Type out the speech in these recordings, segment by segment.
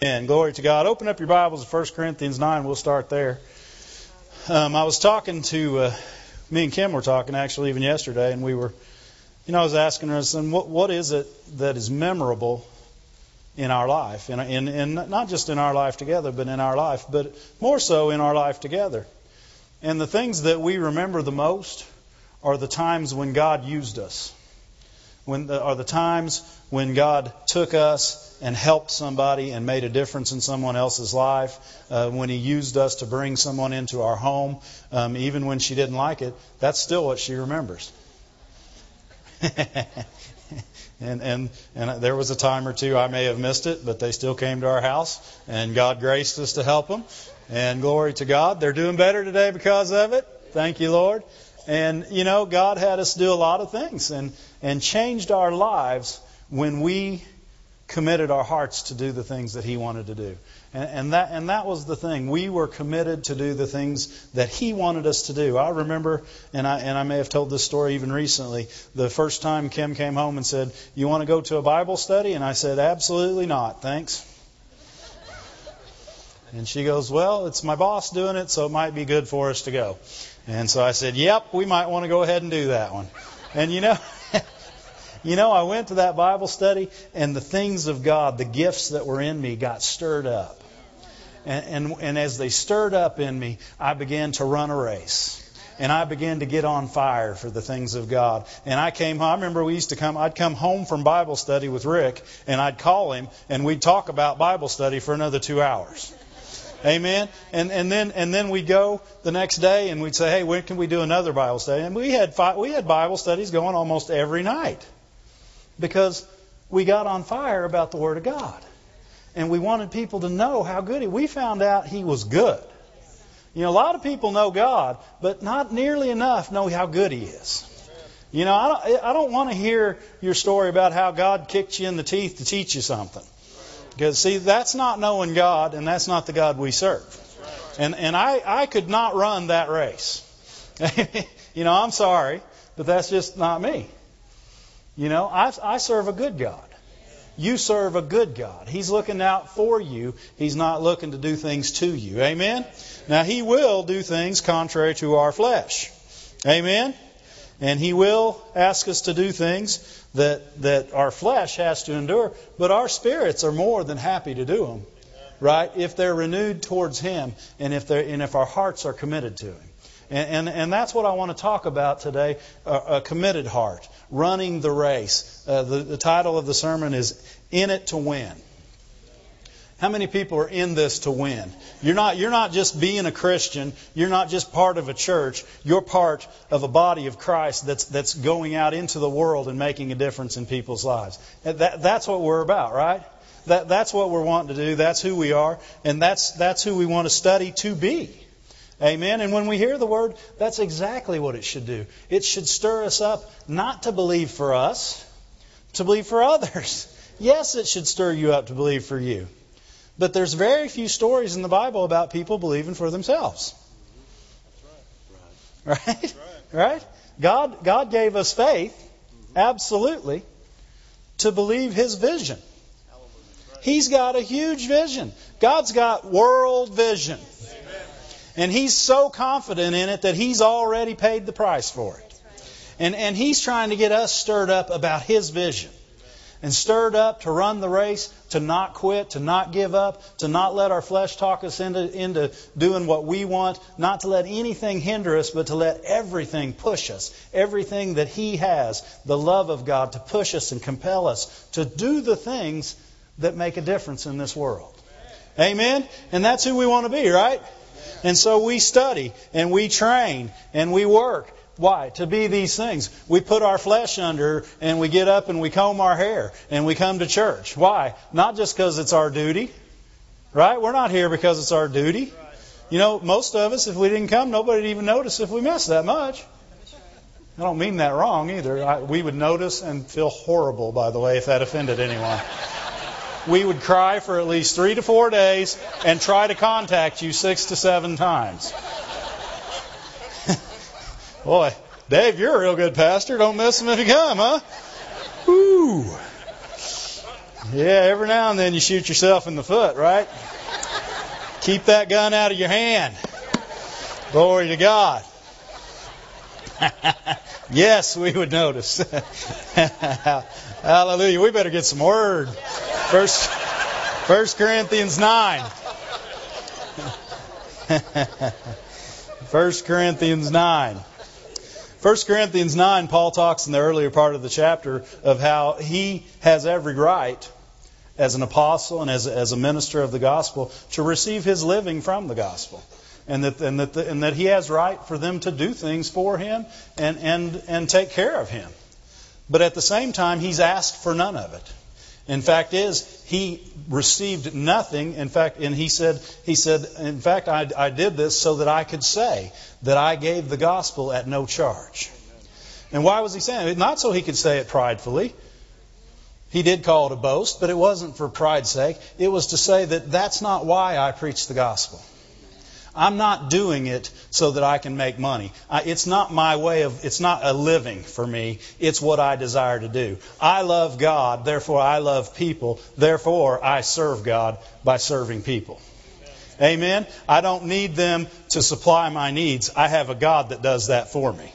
And glory to God. Open up your Bibles to 1 Corinthians 9. We'll start there. Um, I was talking to, uh, me and Kim were talking actually even yesterday, and we were, you know, I was asking her, and what, what is it that is memorable in our life? In, in, in, not just in our life together, but in our life, but more so in our life together. And the things that we remember the most are the times when God used us. When the, are the times when God took us and helped somebody and made a difference in someone else's life, uh, when He used us to bring someone into our home, um, even when she didn't like it, that's still what she remembers. and and and there was a time or two I may have missed it, but they still came to our house, and God graced us to help them. And glory to God, they're doing better today because of it. Thank you, Lord. And you know, God had us do a lot of things and and changed our lives when we committed our hearts to do the things that He wanted to do. And, and, that and that was the thing. We were committed to do the things that He wanted us to do. I remember, and I and I may have told this story even recently. The first time Kim came home and said, "You want to go to a Bible study?" and I said, "Absolutely not, thanks." And she goes, Well, it's my boss doing it, so it might be good for us to go. And so I said, Yep, we might want to go ahead and do that one. And you know, you know, I went to that Bible study, and the things of God, the gifts that were in me, got stirred up. And, and, and as they stirred up in me, I began to run a race and I began to get on fire for the things of God. And I came home. I remember we used to come. I'd come home from Bible study with Rick, and I'd call him, and we'd talk about Bible study for another two hours. Amen. And and then and then we'd go the next day, and we'd say, "Hey, when can we do another Bible study?" And we had five, we had Bible studies going almost every night because we got on fire about the Word of God. And we wanted people to know how good he we found out he was good. You know, a lot of people know God, but not nearly enough know how good he is. You know, I don't, I don't want to hear your story about how God kicked you in the teeth to teach you something. Because, see, that's not knowing God, and that's not the God we serve. And, and I, I could not run that race. you know, I'm sorry, but that's just not me. You know, I, I serve a good God. You serve a good God. He's looking out for you. He's not looking to do things to you. Amen? Now, He will do things contrary to our flesh. Amen? And He will ask us to do things that, that our flesh has to endure, but our spirits are more than happy to do them. Right? If they're renewed towards Him and if, they're, and if our hearts are committed to Him. And, and, and, that's what I want to talk about today a, a committed heart, running the race. Uh, the, the title of the sermon is In It to Win. How many people are in this to win? You're not, you're not just being a Christian. You're not just part of a church. You're part of a body of Christ that's, that's going out into the world and making a difference in people's lives. That, that's what we're about, right? That, that's what we're wanting to do. That's who we are. And that's, that's who we want to study to be. Amen. And when we hear the word, that's exactly what it should do. It should stir us up not to believe for us, to believe for others. Yes, it should stir you up to believe for you. But there's very few stories in the Bible about people believing for themselves. Right? Right? right? God God gave us faith, mm-hmm. absolutely, to believe his vision. He's got a huge vision. God's got world vision. And he's so confident in it that he's already paid the price for it. And, and he's trying to get us stirred up about his vision. And stirred up to run the race, to not quit, to not give up, to not let our flesh talk us into, into doing what we want, not to let anything hinder us, but to let everything push us. Everything that He has, the love of God, to push us and compel us to do the things that make a difference in this world. Amen? And that's who we want to be, right? And so we study and we train and we work. Why? To be these things. We put our flesh under and we get up and we comb our hair and we come to church. Why? Not just because it's our duty, right? We're not here because it's our duty. You know, most of us, if we didn't come, nobody'd even notice if we missed that much. I don't mean that wrong either. I, we would notice and feel horrible, by the way, if that offended anyone we would cry for at least three to four days and try to contact you six to seven times. Boy, Dave, you're a real good pastor. Don't miss him if you come, huh? Ooh. Yeah, every now and then you shoot yourself in the foot, right? Keep that gun out of your hand. Glory to God. yes, we would notice. Hallelujah. We better get some word. First, First Corinthians 9. First Corinthians 9. 1 Corinthians 9, Paul talks in the earlier part of the chapter of how he has every right as an apostle and as, as a minister of the gospel to receive his living from the gospel. And that, and, that the, and that he has right for them to do things for him and, and, and take care of him. But at the same time, he's asked for none of it. In fact, is he received nothing. In fact, and he said, he said, in fact, I, I did this so that I could say that I gave the gospel at no charge. And why was he saying it? Not so he could say it pridefully. He did call it a boast, but it wasn't for pride's sake. It was to say that that's not why I preach the gospel. I'm not doing it so that I can make money. It's not my way of, it's not a living for me. It's what I desire to do. I love God, therefore I love people, therefore I serve God by serving people. Amen. I don't need them to supply my needs. I have a God that does that for me.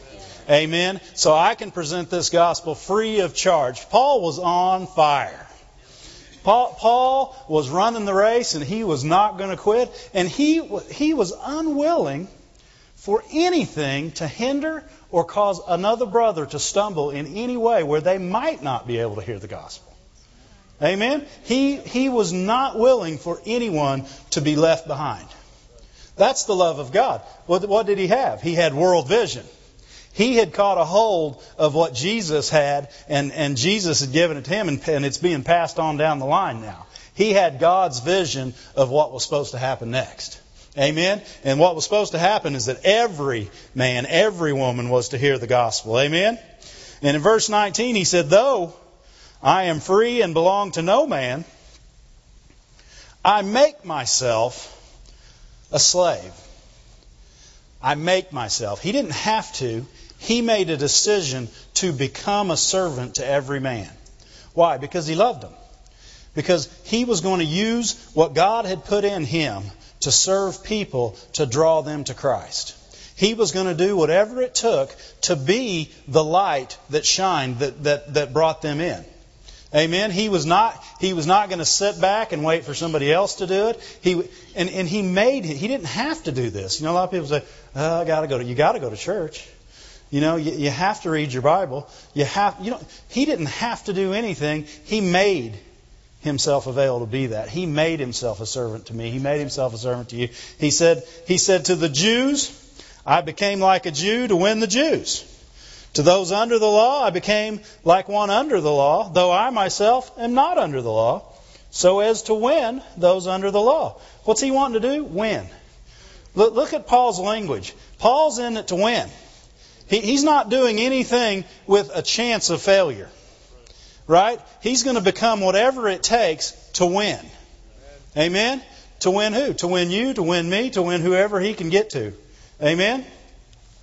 Amen. So I can present this gospel free of charge. Paul was on fire. Paul, Paul was running the race and he was not going to quit. And he, he was unwilling for anything to hinder or cause another brother to stumble in any way where they might not be able to hear the gospel. Amen? He, he was not willing for anyone to be left behind. That's the love of God. What, what did he have? He had world vision. He had caught a hold of what Jesus had, and, and Jesus had given it to him, and, and it's being passed on down the line now. He had God's vision of what was supposed to happen next. Amen? And what was supposed to happen is that every man, every woman was to hear the gospel. Amen? And in verse 19, he said, Though I am free and belong to no man, I make myself a slave. I make myself. He didn't have to he made a decision to become a servant to every man. Why? Because he loved them. Because he was going to use what God had put in him to serve people to draw them to Christ. He was going to do whatever it took to be the light that shined, that, that, that brought them in. Amen. He was not he was not going to sit back and wait for somebody else to do it. He and, and he made he didn't have to do this. You know, a lot of people say, oh, "I got to go to you got to go to church." You know, you, you have to read your Bible. You have, you know, he didn't have to do anything. He made himself available to be that. He made himself a servant to me. He made himself a servant to you. He said, he said to the Jews, I became like a Jew to win the Jews. To those under the law, I became like one under the law, though I myself am not under the law, so as to win those under the law. What's he wanting to do? Win. Look, look at Paul's language. Paul's in it to win. He, he's not doing anything with a chance of failure. Right? He's going to become whatever it takes to win. Amen? To win who? To win you, to win me, to win whoever he can get to. Amen?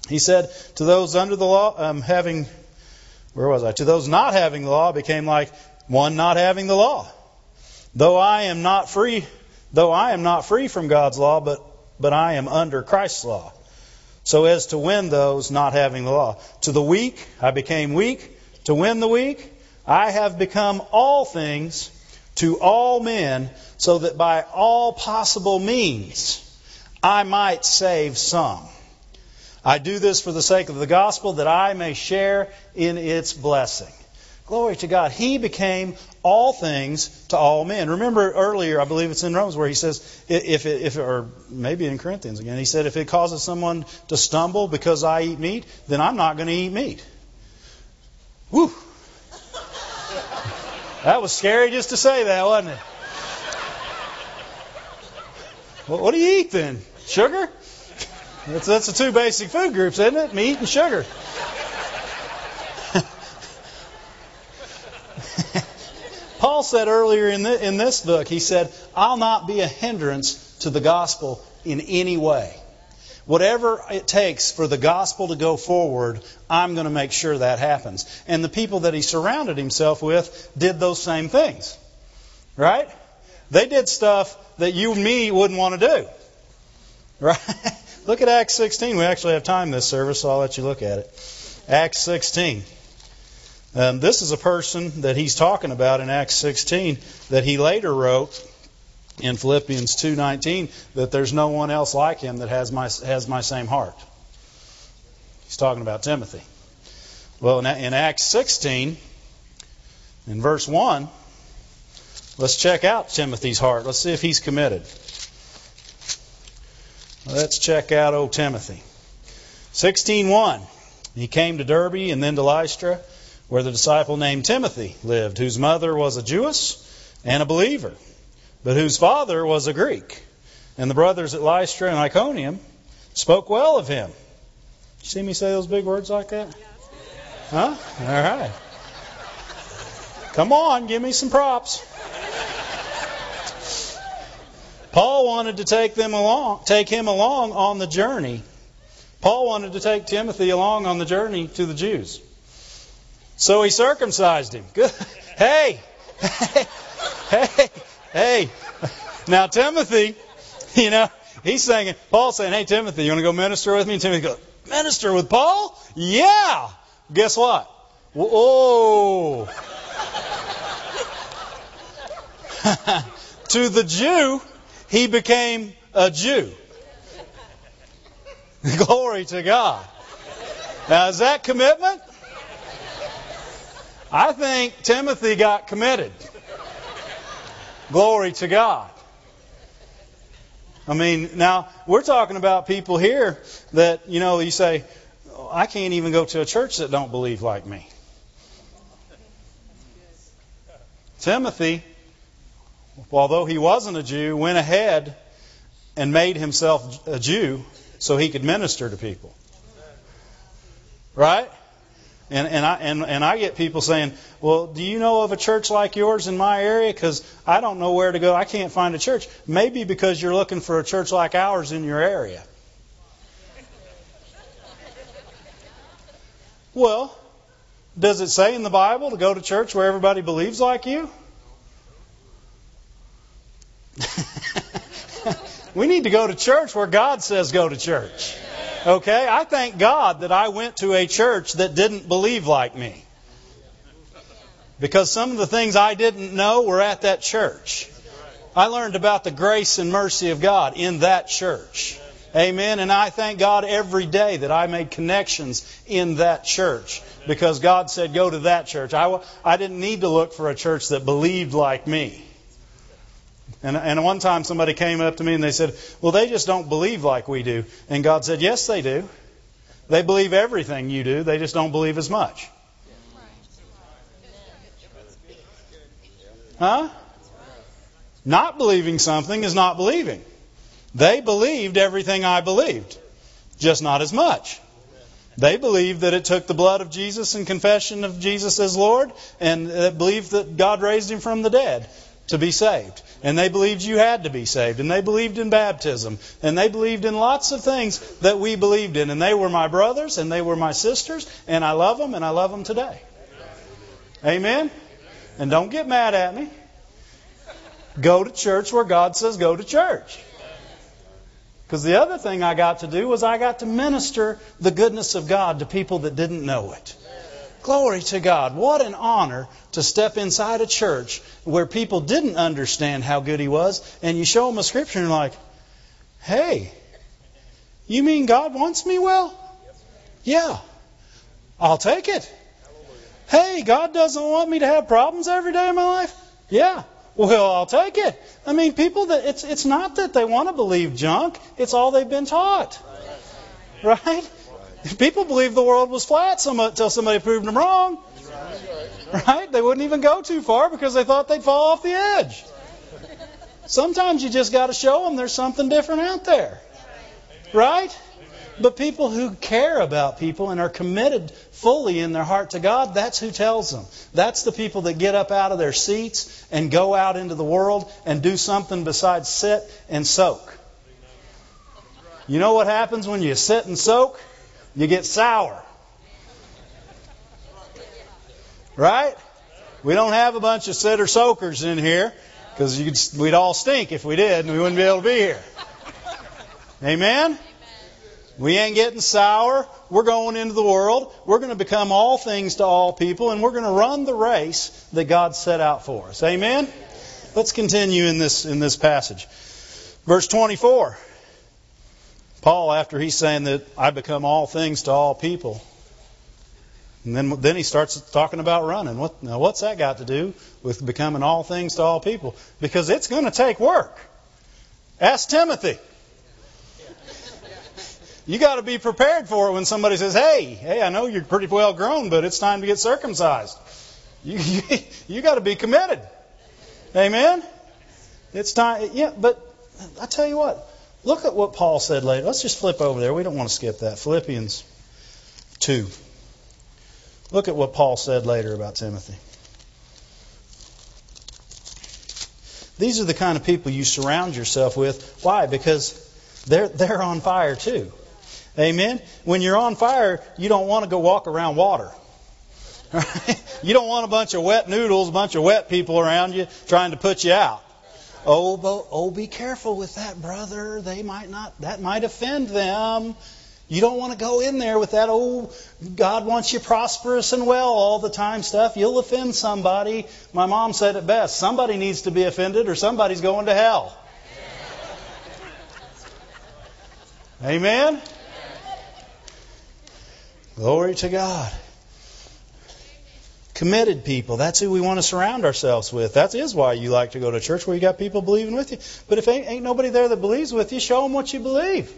He said, to those under the law, um, having, where was I? To those not having the law became like one not having the law. Though I am not free, though I am not free from God's law, but, but I am under Christ's law so as to win those not having the law. To the weak, I became weak. To win the weak, I have become all things to all men, so that by all possible means I might save some. I do this for the sake of the gospel, that I may share in its blessing. Glory to God. He became all things to all men. Remember earlier, I believe it's in Romans where he says, if it, if it, or maybe in Corinthians again, he said, if it causes someone to stumble because I eat meat, then I'm not going to eat meat. Whew. That was scary just to say that, wasn't it? Well, what do you eat then? Sugar? That's, that's the two basic food groups, isn't it? Meat and sugar. Paul said earlier in, the, in this book, he said, I'll not be a hindrance to the gospel in any way. Whatever it takes for the gospel to go forward, I'm going to make sure that happens. And the people that he surrounded himself with did those same things. Right? They did stuff that you and me wouldn't want to do. Right? look at Acts 16. We actually have time this service, so I'll let you look at it. Acts 16. Um, this is a person that he's talking about in Acts 16 that he later wrote in Philippians 2:19 that there's no one else like him that has my has my same heart. He's talking about Timothy. Well, in, in Acts 16, in verse 1, let's check out Timothy's heart. Let's see if he's committed. Let's check out old Timothy. 16:1. He came to Derbe and then to Lystra where the disciple named Timothy lived, whose mother was a Jewess and a believer, but whose father was a Greek. And the brothers at Lystra and Iconium spoke well of him. You see me say those big words like that? Huh? All right. Come on, give me some props. Paul wanted to take them along, take him along on the journey. Paul wanted to take Timothy along on the journey to the Jews. So he circumcised him. Good. Hey, hey, hey. Now Timothy, you know, he's saying, Paul's saying, hey Timothy, you want to go minister with me? And Timothy goes, minister with Paul? Yeah. Guess what? Whoa. to the Jew, he became a Jew. Glory to God. Now, is that commitment? I think Timothy got committed. Glory to God. I mean, now we're talking about people here that, you know, you say, I can't even go to a church that don't believe like me. Timothy, although he wasn't a Jew, went ahead and made himself a Jew so he could minister to people. Right? And, and, I, and, and I get people saying, well, do you know of a church like yours in my area? Because I don't know where to go. I can't find a church. Maybe because you're looking for a church like ours in your area. Well, does it say in the Bible to go to church where everybody believes like you? we need to go to church where God says go to church. Okay? I thank God that I went to a church that didn't believe like me. Because some of the things I didn't know were at that church. I learned about the grace and mercy of God in that church. Amen. And I thank God every day that I made connections in that church because God said, go to that church. I, I didn't need to look for a church that believed like me. And, and one time somebody came up to me and they said, Well, they just don't believe like we do. And God said, Yes, they do. They believe everything you do, they just don't believe as much. Huh? Not believing something is not believing. They believed everything I believed, just not as much. They believed that it took the blood of Jesus and confession of Jesus as Lord, and uh, believed that God raised him from the dead to be saved. And they believed you had to be saved. And they believed in baptism. And they believed in lots of things that we believed in. And they were my brothers and they were my sisters. And I love them and I love them today. Amen? And don't get mad at me. Go to church where God says go to church. Because the other thing I got to do was I got to minister the goodness of God to people that didn't know it. Glory to God. What an honor to step inside a church where people didn't understand how good He was, and you show them a scripture and like, hey, you mean God wants me well? Yeah. I'll take it. Hey, God doesn't want me to have problems every day of my life? Yeah. Well, I'll take it. I mean, people that it's it's not that they want to believe junk, it's all they've been taught. Right? People believed the world was flat until somebody proved them wrong. Right? They wouldn't even go too far because they thought they'd fall off the edge. Sometimes you just got to show them there's something different out there. Right? But people who care about people and are committed fully in their heart to God, that's who tells them. That's the people that get up out of their seats and go out into the world and do something besides sit and soak. You know what happens when you sit and soak? You get sour. Right? We don't have a bunch of sitter soakers in here Because we'd all stink if we did, and we wouldn't be able to be here. Amen? We ain't getting sour. We're going into the world. We're going to become all things to all people, and we're going to run the race that God set out for us. Amen? Let's continue in this in this passage. Verse 24. Paul, after he's saying that I become all things to all people, and then then he starts talking about running. What now? What's that got to do with becoming all things to all people? Because it's going to take work. Ask Timothy. You got to be prepared for it when somebody says, "Hey, hey, I know you're pretty well grown, but it's time to get circumcised." You you, you got to be committed. Amen. It's time. Yeah, but I tell you what. Look at what Paul said later. Let's just flip over there. We don't want to skip that. Philippians two. Look at what Paul said later about Timothy. These are the kind of people you surround yourself with. Why? Because they're they're on fire too. Amen. When you're on fire, you don't want to go walk around water. You don't want a bunch of wet noodles, a bunch of wet people around you trying to put you out. Oh, but, oh, be careful with that, brother. They might not. That might offend them. You don't want to go in there with that, oh, God wants you prosperous and well all the time stuff. You'll offend somebody. My mom said it best somebody needs to be offended or somebody's going to hell. Amen? Glory to God. Committed people. That's who we want to surround ourselves with. That is why you like to go to church where you got people believing with you. But if ain't, ain't nobody there that believes with you, show them what you believe.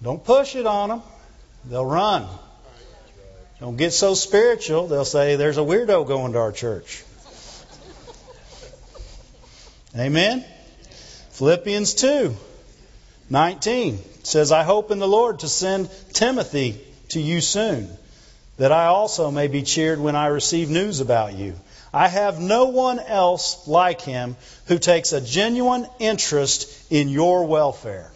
Don't push it on them. They'll run. Don't get so spiritual. They'll say, there's a weirdo going to our church. Amen? Philippians 2 19 says, I hope in the Lord to send Timothy to you soon, that I also may be cheered when I receive news about you. I have no one else like him who takes a genuine interest in your welfare.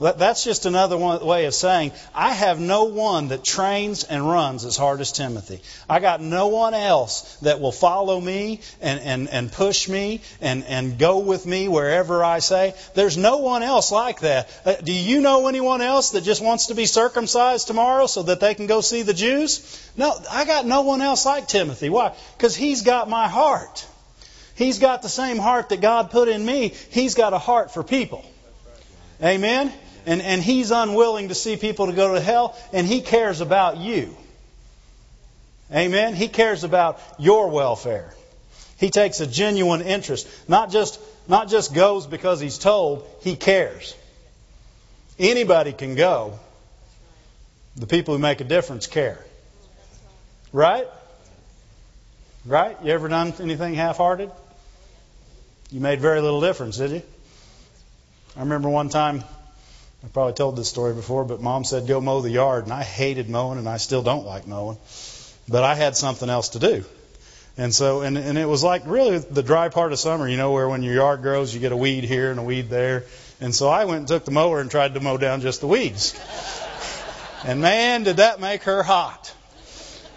That's just another way of saying I have no one that trains and runs as hard as Timothy. I got no one else that will follow me and, and, and push me and, and go with me wherever I say. There's no one else like that. Uh, do you know anyone else that just wants to be circumcised tomorrow so that they can go see the Jews? No, I got no one else like Timothy. Why? Because he's got my heart. He's got the same heart that God put in me. He's got a heart for people. Amen? And, and he's unwilling to see people to go to hell, and he cares about you. Amen? He cares about your welfare. He takes a genuine interest. Not just, not just goes because he's told, he cares. Anybody can go. The people who make a difference care. Right? Right? You ever done anything half hearted? You made very little difference, did you? I remember one time I probably told this story before, but mom said go mow the yard, and I hated mowing, and I still don't like mowing. But I had something else to do. And so, and, and it was like really the dry part of summer, you know, where when your yard grows, you get a weed here and a weed there. And so I went and took the mower and tried to mow down just the weeds. And man, did that make her hot.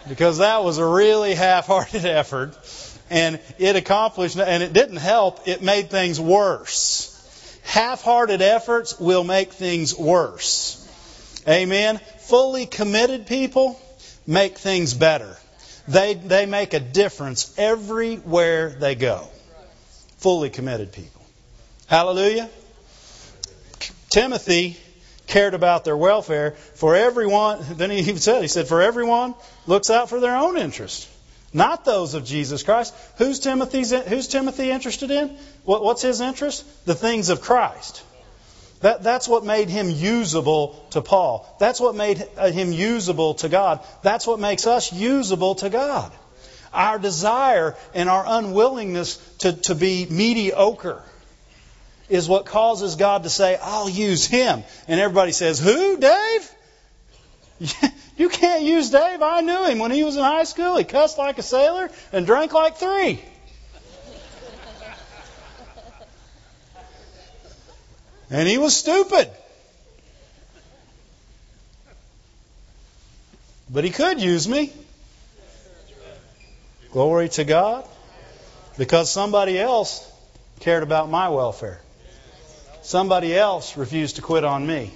Because that was a really half-hearted effort. And it accomplished, and it didn't help, it made things worse half hearted efforts will make things worse. Amen. Fully committed people make things better. They, they make a difference everywhere they go. Fully committed people. Hallelujah. Timothy cared about their welfare. For everyone, then he even said, he said, for everyone looks out for their own interest not those of Jesus Christ. Who's Timothy's? Who's Timothy interested in? What, what's his interest? The things of Christ. That, that's what made him usable to Paul. That's what made him usable to God. That's what makes us usable to God. Our desire and our unwillingness to, to be mediocre is what causes God to say, I'll use him. And everybody says, Who, Dave? You can't use Dave. I knew him when he was in high school. He cussed like a sailor and drank like three. And he was stupid. But he could use me. Glory to God. Because somebody else cared about my welfare. Somebody else refused to quit on me.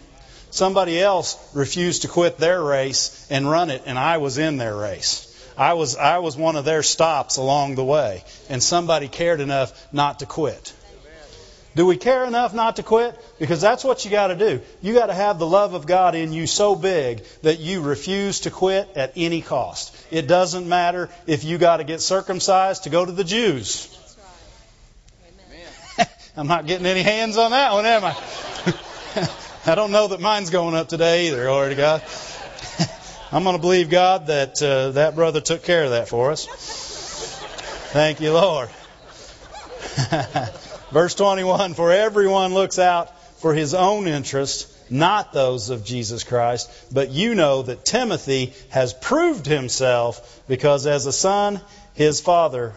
Somebody else refused to quit their race and run it, and I was in their race. I was, I was one of their stops along the way, and somebody cared enough not to quit. Do we care enough not to quit? Because that's what you got to do. You got to have the love of God in you so big that you refuse to quit at any cost. It doesn't matter if you got to get circumcised to go to the Jews. I'm not getting any hands on that one, am I? I don't know that mine's going up today either. Glory to God. I'm going to believe God that uh, that brother took care of that for us. Thank you, Lord. Verse 21 For everyone looks out for his own interest, not those of Jesus Christ. But you know that Timothy has proved himself because as a son, his father,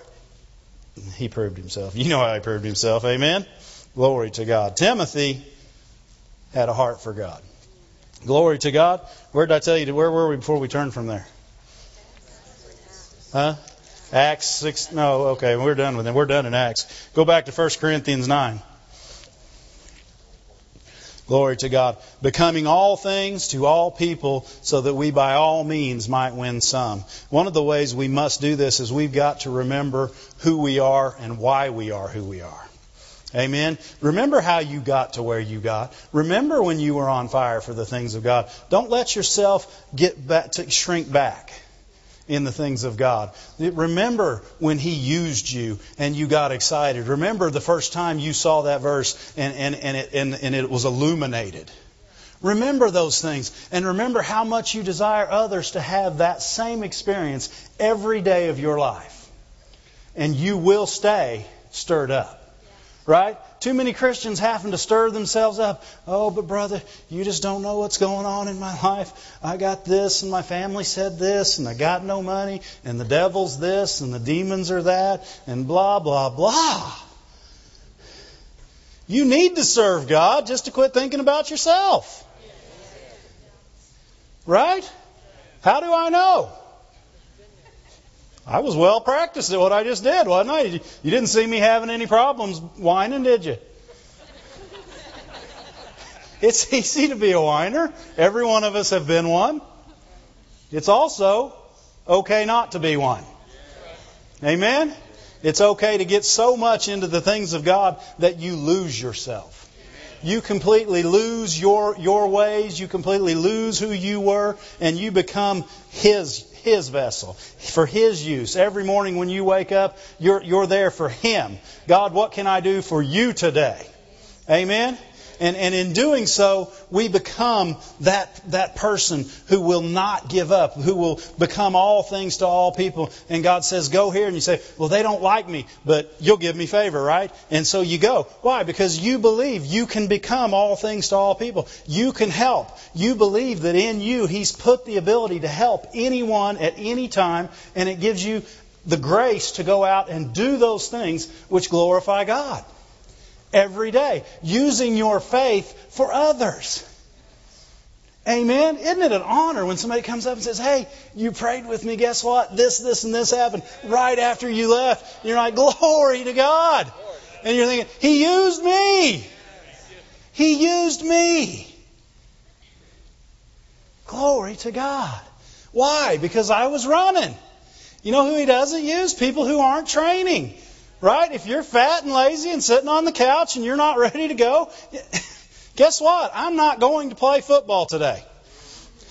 he proved himself. You know how he proved himself. Amen? Glory to God. Timothy had a heart for God. Glory to God. Where did I tell you? Where were we before we turned from there? Huh? Acts 6. No, okay, we're done with it. We're done in Acts. Go back to 1 Corinthians 9. Glory to God. Becoming all things to all people so that we by all means might win some. One of the ways we must do this is we've got to remember who we are and why we are who we are. Amen. Remember how you got to where you got. Remember when you were on fire for the things of God. Don't let yourself get back to shrink back in the things of God. Remember when He used you and you got excited. Remember the first time you saw that verse and, and, and, it, and, and it was illuminated. Remember those things and remember how much you desire others to have that same experience every day of your life. And you will stay stirred up right? Too many Christians having to stir themselves up. Oh, but brother, you just don't know what's going on in my life. I got this, and my family said this, and I got no money, and the devil's this, and the demons are that, and blah, blah, blah. You need to serve God just to quit thinking about yourself. Right? How do I know? I was well practiced at what I just did, wasn't I? You didn't see me having any problems whining, did you? It's easy to be a whiner. Every one of us have been one. It's also okay not to be one. Amen? It's okay to get so much into the things of God that you lose yourself. You completely lose your, your ways. You completely lose who you were and you become His his vessel, for His use. Every morning when you wake up, you're, you're there for Him. God, what can I do for you today? Amen? And, and in doing so, we become that, that person who will not give up, who will become all things to all people. And God says, go here. And you say, well, they don't like me, but you'll give me favor, right? And so you go. Why? Because you believe you can become all things to all people. You can help. You believe that in you, He's put the ability to help anyone at any time, and it gives you the grace to go out and do those things which glorify God every day, using your faith for others. Amen. Isn't it an honor when somebody comes up and says, Hey, you prayed with me. Guess what? This, this, and this happened right after you left. You're like, Glory to God. And you're thinking, He used me. He used me. Glory to God. Why? Because I was running. You know who He doesn't use? People who aren't training. Right? If you're fat and lazy and sitting on the couch and you're not ready to go, guess what? I'm not going to play football today.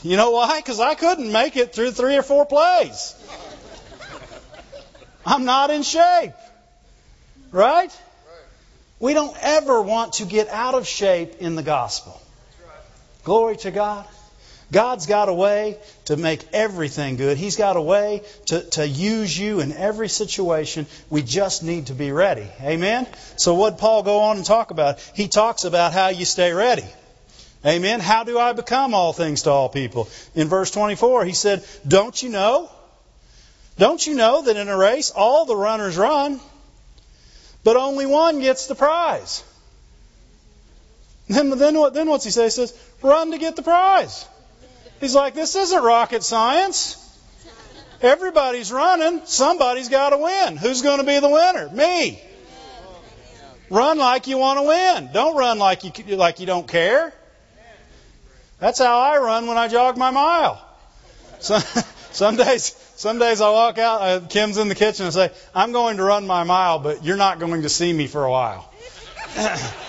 You know why? Because I couldn't make it through three or four plays. I'm not in shape. Right? We don't ever want to get out of shape in the gospel. Glory to God. God's got a way to make everything good. He's got a way to, to use you in every situation. We just need to be ready. Amen? So what Paul go on and talk about? He talks about how you stay ready. Amen? How do I become all things to all people? In verse 24, he said, Don't you know? Don't you know that in a race all the runners run, but only one gets the prize? Then, then, what, then what's he say? He says, Run to get the prize. He's like, this isn't rocket science. Everybody's running. Somebody's got to win. Who's going to be the winner? Me. Run like you want to win. Don't run like you like you don't care. That's how I run when I jog my mile. So, some days, some days I walk out. Uh, Kim's in the kitchen and say, "I'm going to run my mile, but you're not going to see me for a while."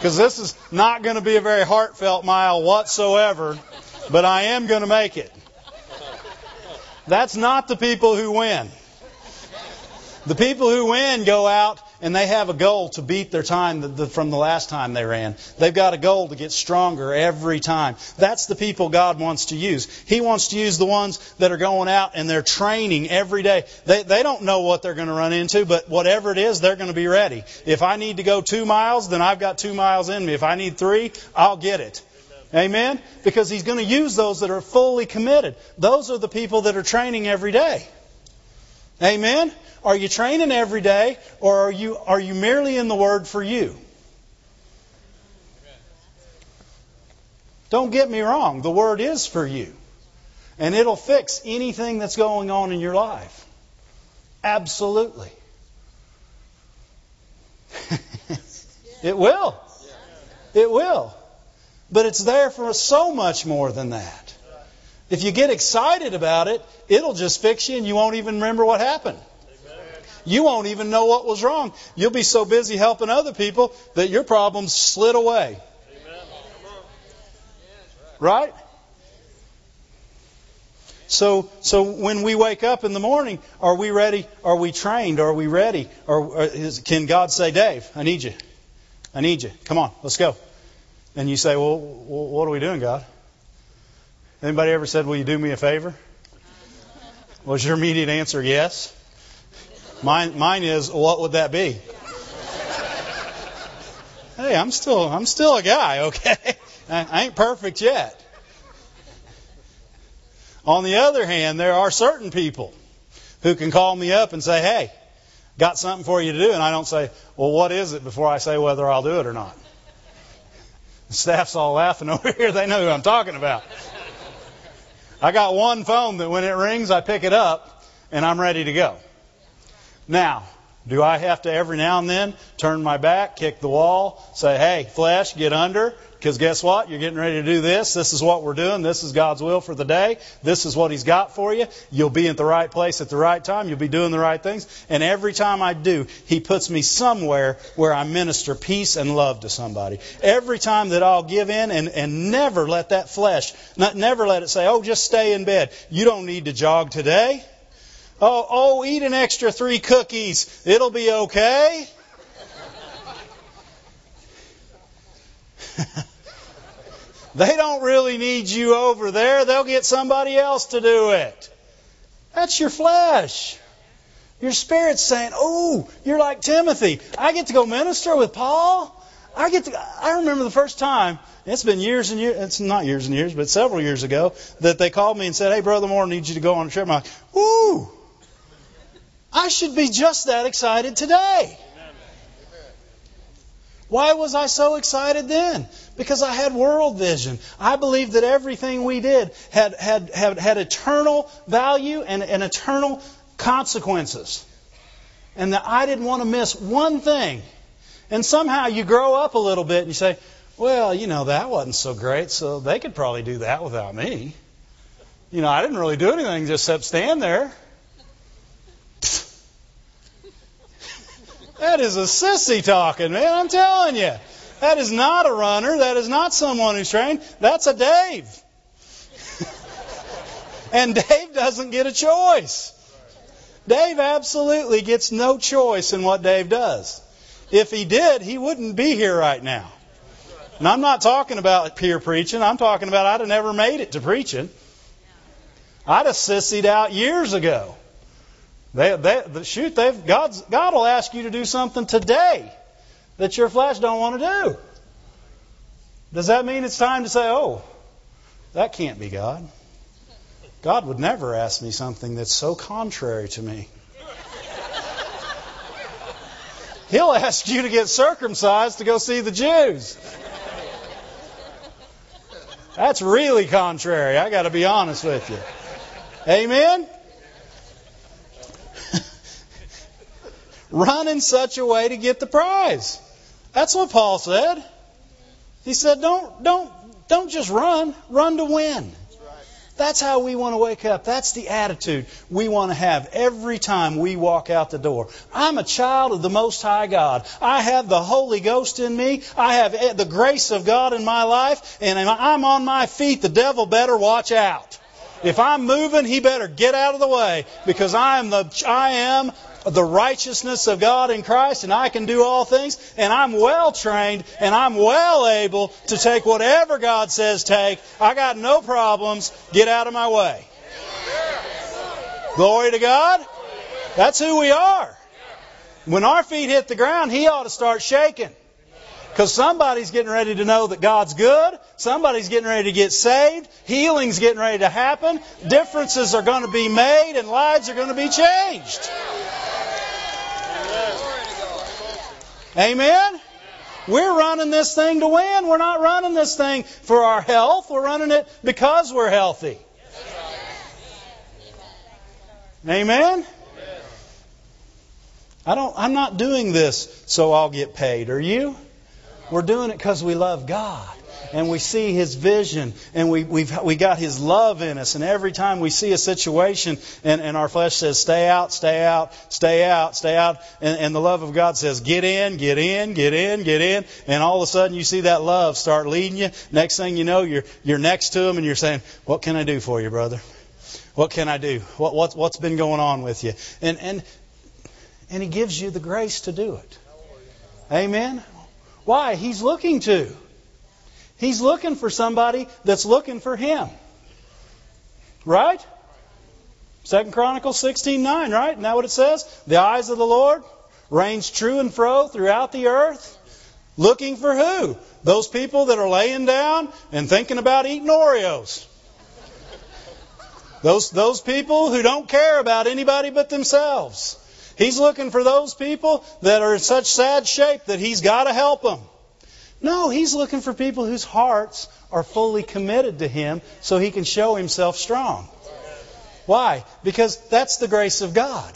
Because this is not going to be a very heartfelt mile whatsoever, but I am going to make it. That's not the people who win. The people who win go out and they have a goal to beat their time from the last time they ran. They've got a goal to get stronger every time. That's the people God wants to use. He wants to use the ones that are going out and they're training every day. They, they don't know what they're going to run into, but whatever it is, they're going to be ready. If I need to go two miles, then I've got two miles in me. If I need three, I'll get it. Amen? Because He's going to use those that are fully committed. Those are the people that are training every day. Amen? Are you training every day, or are you, are you merely in the Word for you? Don't get me wrong, the Word is for you. And it'll fix anything that's going on in your life. Absolutely. it will. It will. But it's there for so much more than that. If you get excited about it, it'll just fix you and you won't even remember what happened. You won't even know what was wrong. You'll be so busy helping other people that your problems slid away. Right? So, so when we wake up in the morning, are we ready? Are we trained? Are we ready? Or, or is, can God say, Dave, I need you. I need you. Come on, let's go. And you say, well, what are we doing, God? Anybody ever said, will you do me a favor? Was your immediate answer yes? Mine, mine is, what would that be? hey, I'm still, I'm still a guy, okay? I ain't perfect yet. On the other hand, there are certain people who can call me up and say, hey, got something for you to do. And I don't say, well, what is it before I say whether I'll do it or not. Staff's all laughing over here. They know who I'm talking about. I got one phone that when it rings, I pick it up and I'm ready to go. Now, do I have to every now and then turn my back, kick the wall, say, hey, flesh, get under? Because guess what? You're getting ready to do this. This is what we're doing. This is God's will for the day. This is what He's got for you. You'll be at the right place at the right time. You'll be doing the right things. And every time I do, He puts me somewhere where I minister peace and love to somebody. Every time that I'll give in and, and never let that flesh, not, never let it say, oh, just stay in bed. You don't need to jog today. Oh, oh, eat an extra three cookies. It'll be okay. they don't really need you over there. They'll get somebody else to do it. That's your flesh. Your spirit's saying, "Oh, you're like Timothy. I get to go minister with Paul. I get to." I remember the first time. It's been years and years. It's not years and years, but several years ago that they called me and said, "Hey, brother Moore, I need you to go on a trip." I'm like, "Woo!" I should be just that excited today. Why was I so excited then? Because I had world vision. I believed that everything we did had, had, had, had eternal value and, and eternal consequences. And that I didn't want to miss one thing. And somehow you grow up a little bit and you say, well, you know, that wasn't so great, so they could probably do that without me. You know, I didn't really do anything just except stand there. That is a sissy talking, man. I'm telling you. That is not a runner. That is not someone who's trained. That's a Dave. and Dave doesn't get a choice. Dave absolutely gets no choice in what Dave does. If he did, he wouldn't be here right now. And I'm not talking about peer preaching. I'm talking about I'd have never made it to preaching. I'd have sissied out years ago. They, they, shoot, they've, God's, God will ask you to do something today that your flesh don't want to do. Does that mean it's time to say, oh, that can't be God? God would never ask me something that's so contrary to me. He'll ask you to get circumcised to go see the Jews. That's really contrary. I got to be honest with you. Amen? Run in such a way to get the prize. That's what Paul said. He said, don't, don't, don't just run. Run to win. That's how we want to wake up. That's the attitude we want to have every time we walk out the door. I'm a child of the Most High God. I have the Holy Ghost in me. I have the grace of God in my life. And I'm on my feet. The devil better watch out. If I'm moving, he better get out of the way because I am the I am the righteousness of God in Christ and I can do all things and I'm well trained and I'm well able to take whatever God says take. I got no problems. Get out of my way. Glory to God. That's who we are. When our feet hit the ground, he ought to start shaking. Because somebody's getting ready to know that God's good. Somebody's getting ready to get saved. Healing's getting ready to happen. Differences are going to be made and lives are going to be changed. Amen? We're running this thing to win. We're not running this thing for our health. We're running it because we're healthy. Amen? I don't I'm not doing this so I'll get paid. Are you? We're doing it because we love God and we see His vision and we, we've we got His love in us. And every time we see a situation and, and our flesh says, stay out, stay out, stay out, stay out, and, and the love of God says, get in, get in, get in, get in, and all of a sudden you see that love start leading you. Next thing you know, you're you're next to Him and you're saying, what can I do for you, brother? What can I do? What, what what's been going on with you? And and and He gives you the grace to do it. Amen. Why? He's looking to. He's looking for somebody that's looking for him. Right? Second Chronicles 16:9, right? Isn't that what it says? The eyes of the Lord range true and fro throughout the earth, looking for who? Those people that are laying down and thinking about eating Oreos. Those, those people who don't care about anybody but themselves. He's looking for those people that are in such sad shape that he's got to help them. No, he's looking for people whose hearts are fully committed to him so he can show himself strong. Why? Because that's the grace of God.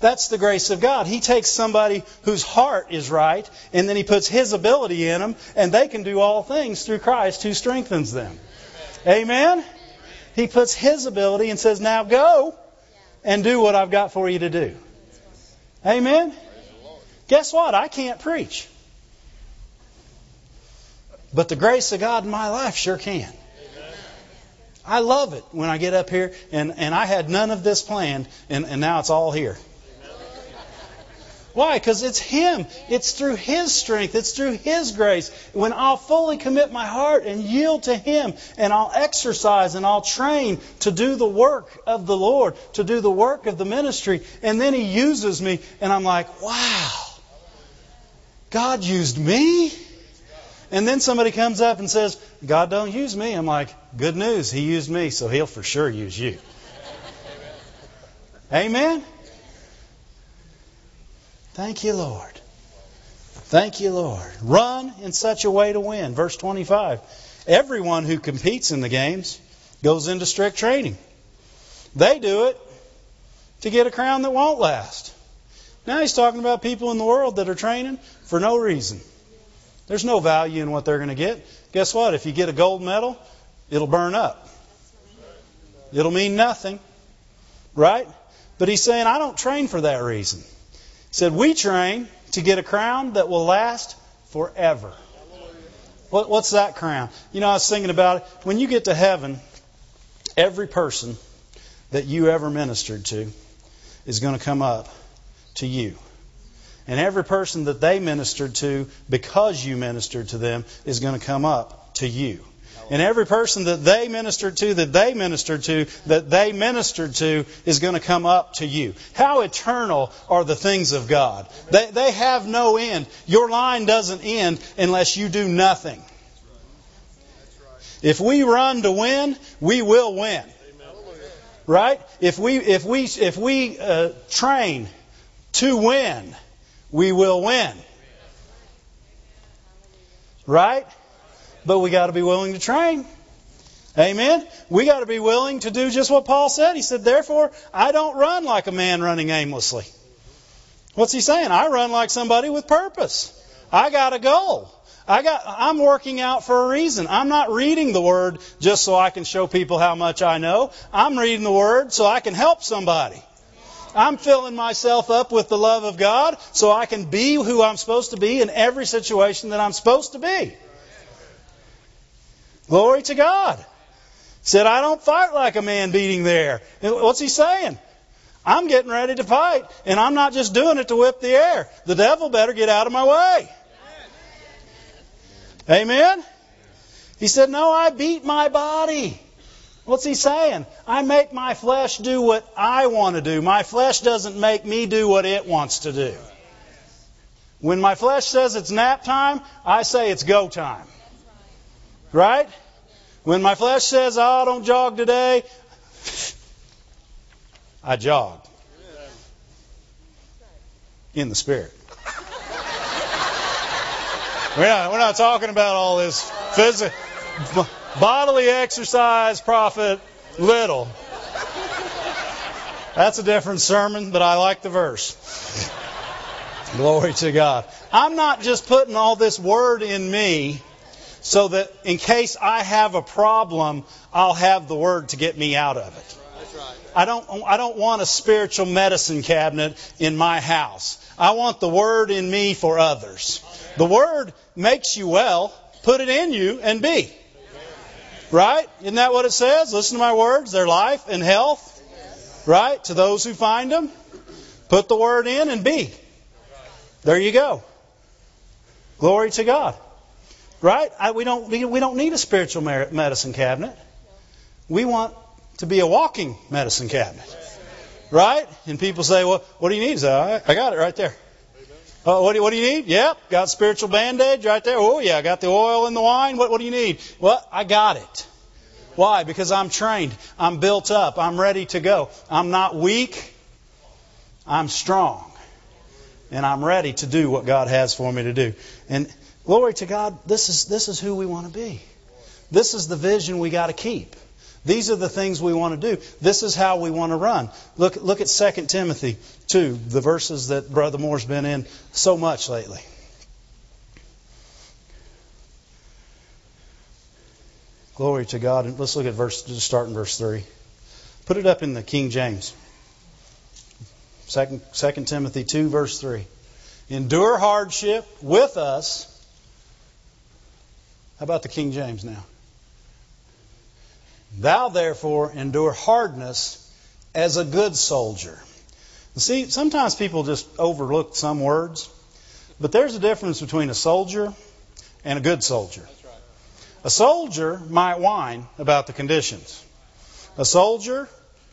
That's the grace of God. He takes somebody whose heart is right and then he puts his ability in them and they can do all things through Christ who strengthens them. Amen? He puts his ability and says, now go and do what I've got for you to do. Amen? Guess what? I can't preach. But the grace of God in my life sure can. I love it when I get up here and, and I had none of this planned and, and now it's all here. Why? Because it's Him. It's through His strength. It's through His grace. When I'll fully commit my heart and yield to Him, and I'll exercise and I'll train to do the work of the Lord, to do the work of the ministry, and then He uses me, and I'm like, wow, God used me? And then somebody comes up and says, God don't use me. I'm like, good news, He used me, so He'll for sure use you. Amen? Thank you, Lord. Thank you, Lord. Run in such a way to win. Verse 25. Everyone who competes in the games goes into strict training. They do it to get a crown that won't last. Now he's talking about people in the world that are training for no reason. There's no value in what they're going to get. Guess what? If you get a gold medal, it'll burn up. It'll mean nothing. Right? But he's saying, I don't train for that reason He said, We train to get a crown that will last forever. What, what's that crown? You know, I was thinking about it. When you get to heaven, every person that you ever ministered to is going to come up to you. And every person that they ministered to because you ministered to them is going to come up to you. And every person that they ministered to, that they ministered to, that they ministered to, is going to come up to you. How eternal are the things of God? They, they have no end. Your line doesn't end unless you do nothing. If we run to win, we will win. Right? If we if we if we uh, train to win, we will win. Right? but we got to be willing to train. Amen. We got to be willing to do just what Paul said. He said, Therefore, I don't run like a man running aimlessly. What's he saying? I run like somebody with purpose. I got a goal. I got, I'm working out for a reason. I'm not reading the Word just so I can show people how much I know. I'm reading the Word so I can help somebody. I'm filling myself up with the love of God so I can be who I'm supposed to be in every situation that I'm supposed to be. Glory to God. He said, I don't fight like a man beating there. What's he saying? I'm getting ready to fight, and I'm not just doing it to whip the air. The devil better get out of my way. Amen? He said, No, I beat my body. What's he saying? I make my flesh do what I want to do. My flesh doesn't make me do what it wants to do. When my flesh says it's nap time, I say it's go time. Right? When my flesh says, oh, don't jog today, I jog. In the Spirit. We're not, we're not talking about all this physical, bodily exercise, profit little. That's a different sermon, but I like the verse. Glory to God. I'm not just putting all this word in me so that in case I have a problem, I'll have the word to get me out of it. I don't, I don't want a spiritual medicine cabinet in my house. I want the word in me for others. The word makes you well. Put it in you and be. Right? Isn't that what it says? Listen to my words. They're life and health. Right? To those who find them. Put the word in and be. There you go. Glory to God. Right? I, we, don't, we don't need a spiritual medicine cabinet. We want to be a walking medicine cabinet. Right? And people say, well, what do you need? I, I got it right there. Uh, what, do, what do you need? Yep, got spiritual bandage right there. Oh, yeah, got the oil and the wine. What, what do you need? Well, I got it. Why? Because I'm trained. I'm built up. I'm ready to go. I'm not weak. I'm strong. And I'm ready to do what God has for me to do. And glory to God, this is, this is who we want to be. This is the vision we got to keep. These are the things we want to do. This is how we want to run. Look, look at 2 Timothy 2, the verses that Brother Moore's been in so much lately. Glory to God. And let's look at verse, just start in verse 3. Put it up in the King James. 2, 2 Timothy 2, verse 3. Endure hardship with us. How about the King James now? Thou therefore endure hardness as a good soldier. See, sometimes people just overlook some words, but there's a difference between a soldier and a good soldier. A soldier might whine about the conditions. A soldier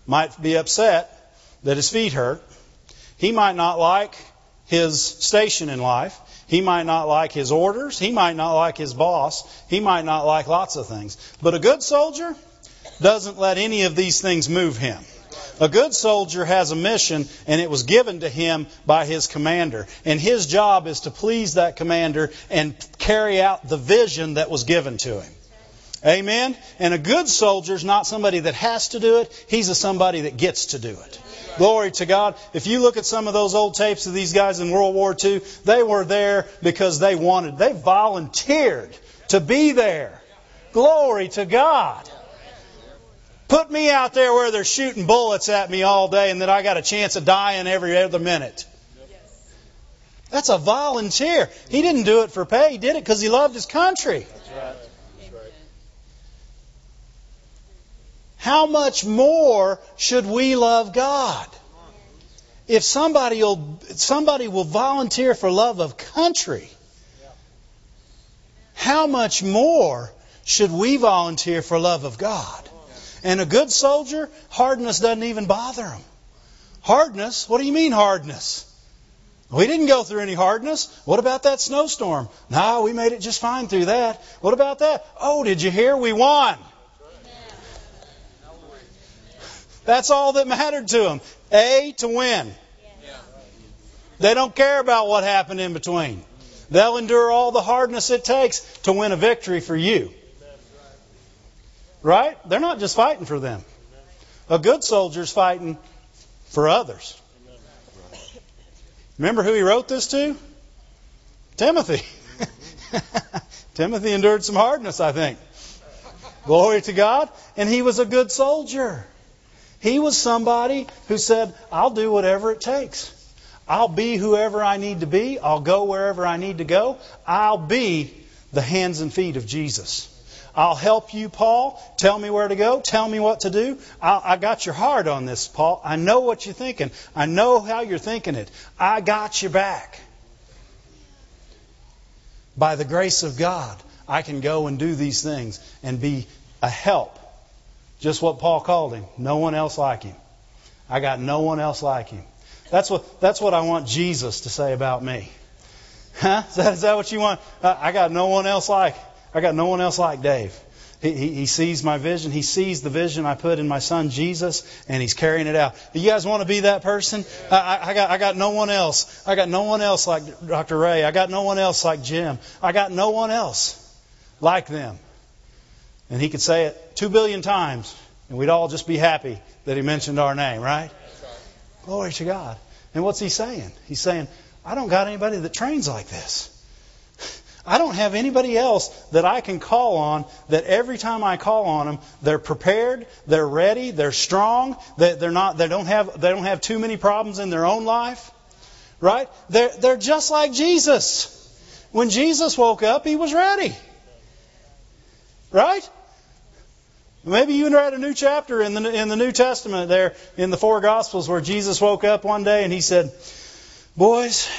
might be upset that his feet hurt. He might not like his station in life. He might not like his orders. He might not like his boss. He might not like lots of things. But a good soldier, doesn't let any of these things move him. A good soldier has a mission, and it was given to him by his commander. And his job is to please that commander and carry out the vision that was given to him. Amen? And a good soldier is not somebody that has to do it, he's a somebody that gets to do it. Glory to God. If you look at some of those old tapes of these guys in World War II, they were there because they wanted, they volunteered to be there. Glory to God. Put me out there where they're shooting bullets at me all day and that I got a chance of dying every other minute. That's a volunteer. He didn't do it for pay. He did it because he loved his country. How much more should we love God? If somebody will, somebody will volunteer for love of country, how much more should we volunteer for love of God? And a good soldier, hardness doesn't even bother him. Hardness? What do you mean hardness? We didn't go through any hardness. What about that snowstorm? No, we made it just fine through that. What about that? Oh, did you hear? We won. That's all that mattered to them. A, to win. They don't care about what happened in between. They'll endure all the hardness it takes to win a victory for you. Right? They're not just fighting for them. A good soldier's fighting for others. Remember who he wrote this to? Timothy. Timothy endured some hardness, I think. Glory to God. And he was a good soldier. He was somebody who said, I'll do whatever it takes. I'll be whoever I need to be. I'll go wherever I need to go. I'll be the hands and feet of Jesus. I'll help you, Paul. Tell me where to go. Tell me what to do. I, I got your heart on this, Paul. I know what you're thinking. I know how you're thinking it. I got your back. By the grace of God, I can go and do these things and be a help. Just what Paul called him. No one else like him. I got no one else like him. That's what, that's what I want Jesus to say about me. Huh? Is that, is that what you want? Uh, I got no one else like. I got no one else like Dave. He, he, he, sees my vision. He sees the vision I put in my son Jesus, and he's carrying it out. Do you guys want to be that person? I, I, I, got, I got no one else. I got no one else like Dr. Ray. I got no one else like Jim. I got no one else like them. And he could say it two billion times, and we'd all just be happy that he mentioned our name, right? Glory to God. And what's he saying? He's saying, I don't got anybody that trains like this. I don't have anybody else that I can call on that every time I call on them, they're prepared, they're ready, they're strong, they, they're not, they don't have, they don't have too many problems in their own life. Right? They're, they're just like Jesus. When Jesus woke up, he was ready. Right? Maybe you read a new chapter in the, in the New Testament there in the four Gospels where Jesus woke up one day and he said, Boys,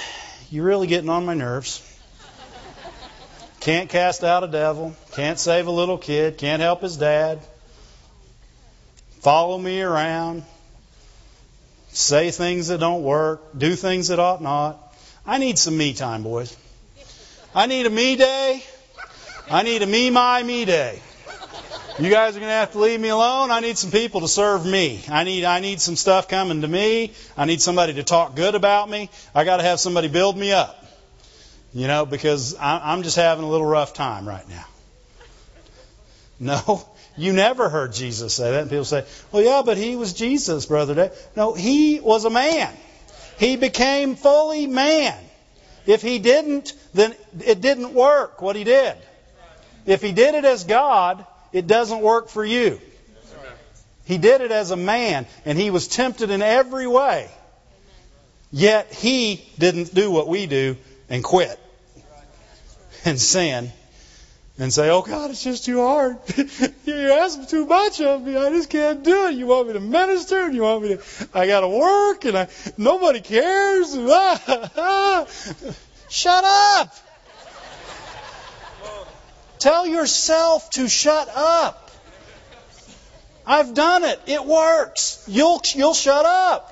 you're really getting on my nerves. Can't cast out a devil. Can't save a little kid. Can't help his dad. Follow me around. Say things that don't work. Do things that ought not. I need some me time, boys. I need a me day. I need a me, my, me day. You guys are going to have to leave me alone. I need some people to serve me. I need I need some stuff coming to me. I need somebody to talk good about me. I got to have somebody build me up. You know, because I'm just having a little rough time right now. No, you never heard Jesus say that. And people say, well, yeah, but he was Jesus, Brother Dave. No, he was a man. He became fully man. If he didn't, then it didn't work what he did. If he did it as God, it doesn't work for you. He did it as a man, and he was tempted in every way. Yet he didn't do what we do and quit and sin and say, "Oh God, it's just too hard. You're asking too much of me. I just can't do it. You want me to minister, and you want me to. I got to work, and I nobody cares." Shut up. Tell yourself to shut up. I've done it. It works. You'll, you'll shut up.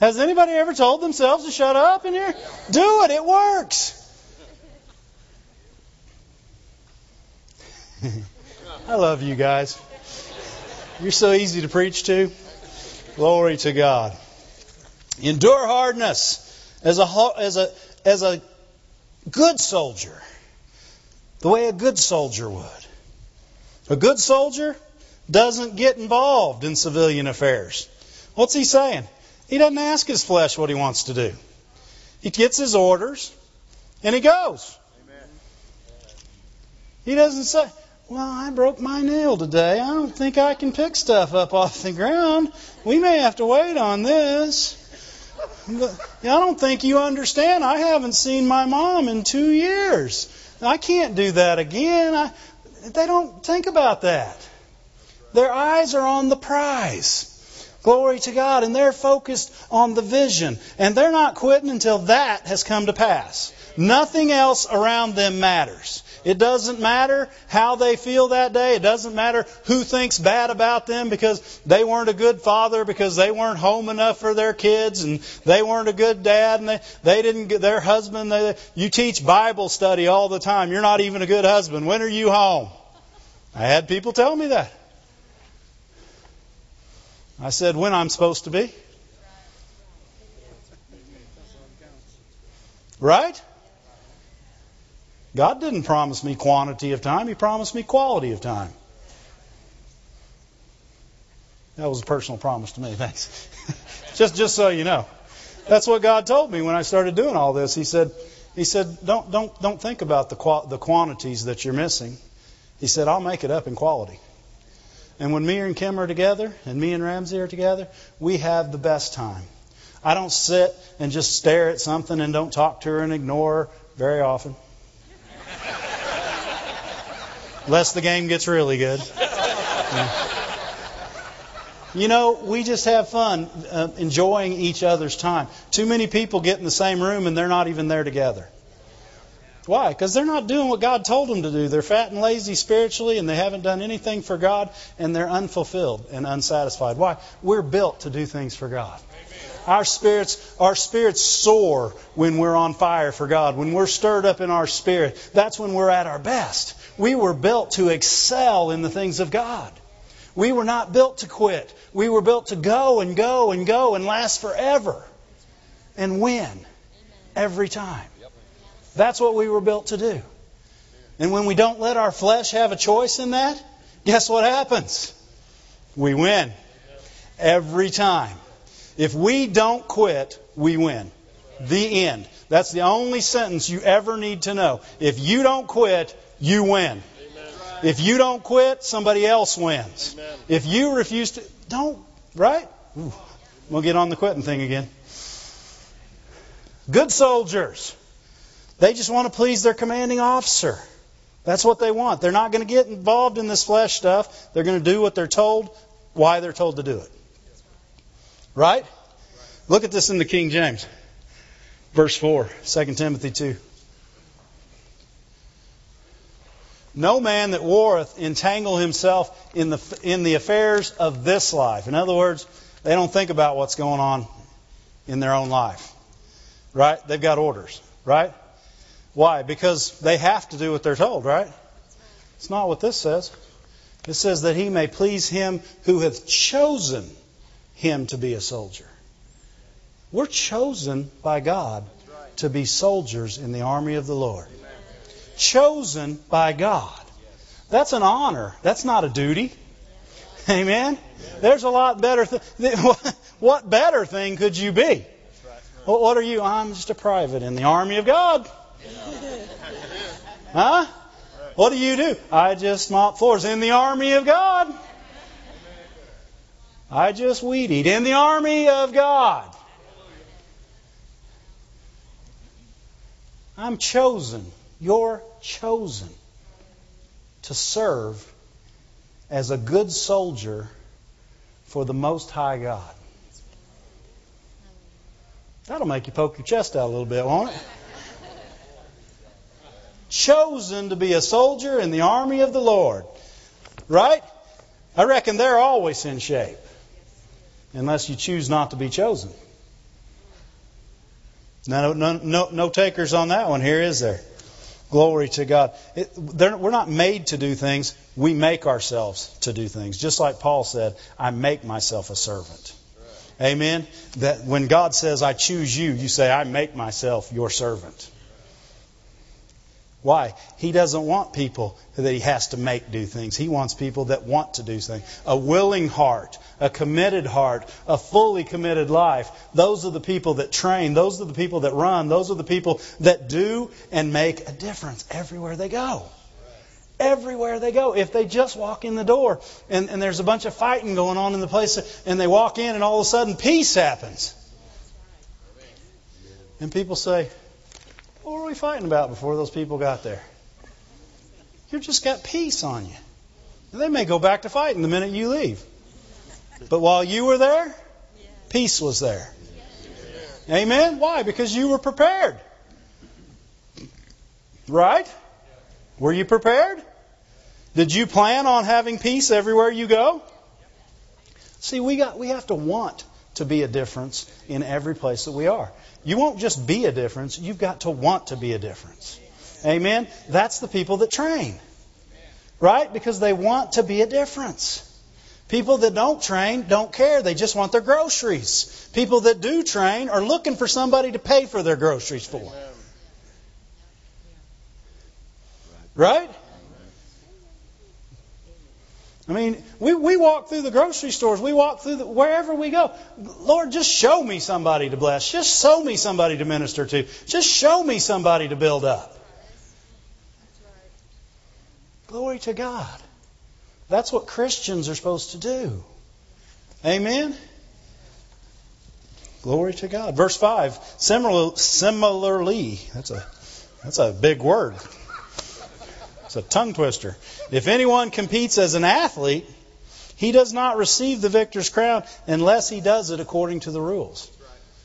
Has anybody ever told themselves to shut up in here? Do it. It works. I love you guys. You're so easy to preach to. Glory to God. Endure hardness as a, as a, as a good soldier, the way a good soldier would. A good soldier doesn't get involved in civilian affairs. What's he saying? He doesn't ask his flesh what he wants to do. He gets his orders and he goes. He doesn't say, Well, I broke my nail today. I don't think I can pick stuff up off the ground. We may have to wait on this. I don't think you understand. I haven't seen my mom in two years. I can't do that again. I, they don't think about that. Their eyes are on the prize. Glory to God. And they're focused on the vision. And they're not quitting until that has come to pass. Nothing else around them matters. It doesn't matter how they feel that day. It doesn't matter who thinks bad about them because they weren't a good father, because they weren't home enough for their kids, and they weren't a good dad, and they, they didn't get their husband. They, you teach Bible study all the time. You're not even a good husband. When are you home? I had people tell me that. I said, when I'm supposed to be. Right? God didn't promise me quantity of time, He promised me quality of time. That was a personal promise to me. Thanks. just just so you know. That's what God told me when I started doing all this. He said, He said, don't don't don't think about the qual- the quantities that you're missing. He said, I'll make it up in quality. And when me and Kim are together, and me and Ramsey are together, we have the best time. I don't sit and just stare at something and don't talk to her and ignore her very often. Unless the game gets really good. Yeah. You know, we just have fun uh, enjoying each other's time. Too many people get in the same room and they're not even there together. Why? Because they're not doing what God told them to do. They're fat and lazy spiritually and they haven't done anything for God and they're unfulfilled and unsatisfied. Why? We're built to do things for God. Our spirits, our spirits soar when we're on fire for God. When we're stirred up in our spirit, that's when we're at our best. We were built to excel in the things of God. We were not built to quit. We were built to go and go and go and last forever and win every time. That's what we were built to do. And when we don't let our flesh have a choice in that, guess what happens? We win every time. If we don't quit, we win. The end. That's the only sentence you ever need to know. If you don't quit, you win. If you don't quit, somebody else wins. If you refuse to, don't, right? Ooh, we'll get on the quitting thing again. Good soldiers. They just want to please their commanding officer. That's what they want. They're not going to get involved in this flesh stuff. They're going to do what they're told, why they're told to do it. Right? Look at this in the King James. Verse 4, 2 Timothy 2. No man that warreth entangle himself in the, in the affairs of this life. In other words, they don't think about what's going on in their own life. Right? They've got orders. Right? Why? Because they have to do what they're told, right? It's not what this says. It says that he may please him who hath chosen him to be a soldier. We're chosen by God to be soldiers in the army of the Lord chosen by God. That's an honor. That's not a duty. Amen. There's a lot better. Th- what better thing could you be? What are you? I'm just a private in the army of God. Huh? What do you do? I just mop floors in the army of God. I just weed eat in the army of God. I'm chosen you're chosen to serve as a good soldier for the Most High God. That'll make you poke your chest out a little bit, won't it? Chosen to be a soldier in the army of the Lord. Right? I reckon they're always in shape. Unless you choose not to be chosen. No, no, no, no takers on that one here, is there? Glory to God. It, we're not made to do things. We make ourselves to do things. Just like Paul said, I make myself a servant. Amen. That when God says, I choose you, you say, I make myself your servant. Why? He doesn't want people that he has to make do things. He wants people that want to do things. A willing heart, a committed heart, a fully committed life. Those are the people that train. Those are the people that run. Those are the people that do and make a difference everywhere they go. Everywhere they go. If they just walk in the door and, and there's a bunch of fighting going on in the place and they walk in and all of a sudden peace happens. And people say, what were we fighting about before those people got there? You've just got peace on you. And they may go back to fighting the minute you leave. But while you were there, peace was there. Amen? Why? Because you were prepared. Right? Were you prepared? Did you plan on having peace everywhere you go? See, we got we have to want to be a difference in every place that we are. You won't just be a difference, you've got to want to be a difference. Amen? That's the people that train. Right? Because they want to be a difference. People that don't train don't care. They just want their groceries. People that do train are looking for somebody to pay for their groceries for. Right? I mean, we, we walk through the grocery stores, we walk through the, wherever we go. Lord, just show me somebody to bless. Just show me somebody to minister to. Just show me somebody to build up. Glory to God. That's what Christians are supposed to do. Amen? Glory to God. Verse 5. Similarly, that's a, that's a big word. It's a tongue twister. If anyone competes as an athlete, he does not receive the victor's crown unless he does it according to the rules.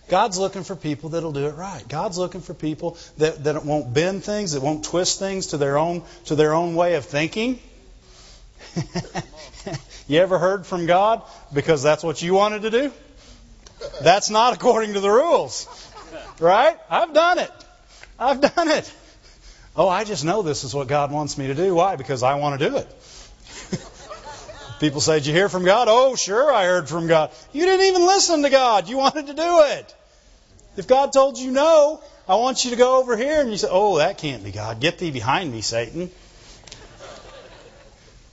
God's looking for people that'll do it right. God's looking for people that, that won't bend things, that won't twist things to their own to their own way of thinking. you ever heard from God because that's what you wanted to do? That's not according to the rules. Right? I've done it. I've done it. Oh, I just know this is what God wants me to do. Why? Because I want to do it. People say, Did you hear from God? Oh, sure, I heard from God. You didn't even listen to God. You wanted to do it. If God told you no, I want you to go over here, and you say, Oh, that can't be God. Get thee behind me, Satan.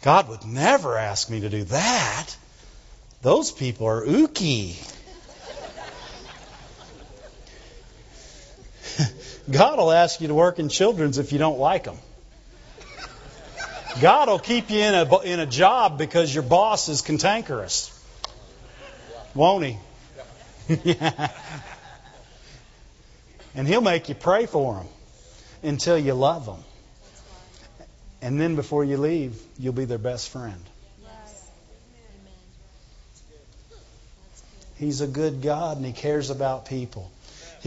God would never ask me to do that. Those people are ooky. God will ask you to work in children's if you don't like them. God will keep you in a, in a job because your boss is cantankerous. Won't he? yeah. And he'll make you pray for him until you love them. And then before you leave, you'll be their best friend. He's a good God and He cares about people.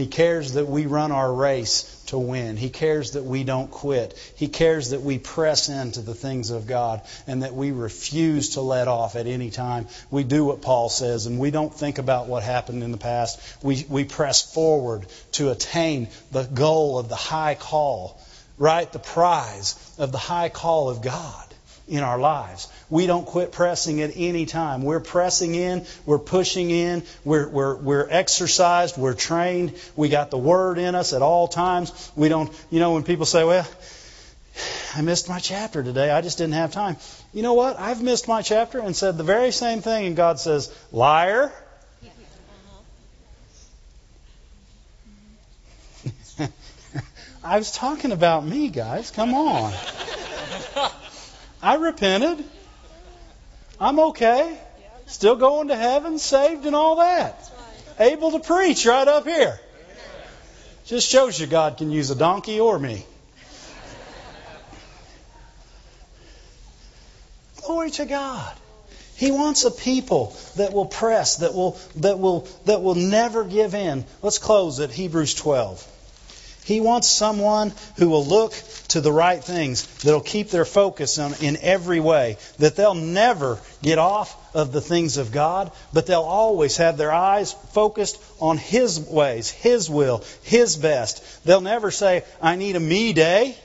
He cares that we run our race to win. He cares that we don't quit. He cares that we press into the things of God and that we refuse to let off at any time. We do what Paul says and we don't think about what happened in the past. We, we press forward to attain the goal of the high call, right? The prize of the high call of God in our lives. We don't quit pressing at any time. We're pressing in, we're pushing in, we're, we're, we're exercised, we're trained, we got the Word in us at all times. We don't, you know, when people say, well, I missed my chapter today, I just didn't have time. You know what? I've missed my chapter and said the very same thing, and God says, liar. I was talking about me, guys. Come on. I repented. I'm okay. Still going to heaven, saved, and all that. Able to preach right up here. Just shows you God can use a donkey or me. Glory to God. He wants a people that will press, that will, that will, that will never give in. Let's close at Hebrews 12. He wants someone who will look to the right things, that'll keep their focus on, in every way, that they'll never get off of the things of God, but they'll always have their eyes focused on His ways, His will, His best. They'll never say, I need a me day.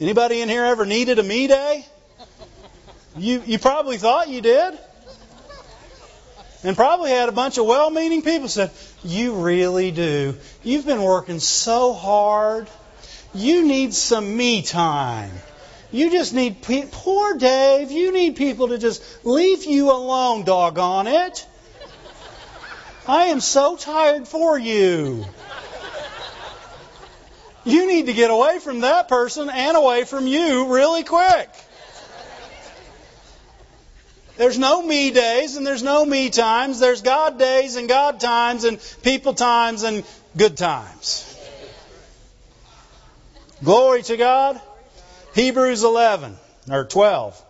Anybody in here ever needed a me day? You, you probably thought you did. And probably had a bunch of well meaning people said, You really do. You've been working so hard. You need some me time. You just need, poor Dave, you need people to just leave you alone, doggone it. I am so tired for you. You need to get away from that person and away from you really quick. There's no me days and there's no me times. There's God days and God times and people times and good times. Glory to God. Hebrews 11 or 12.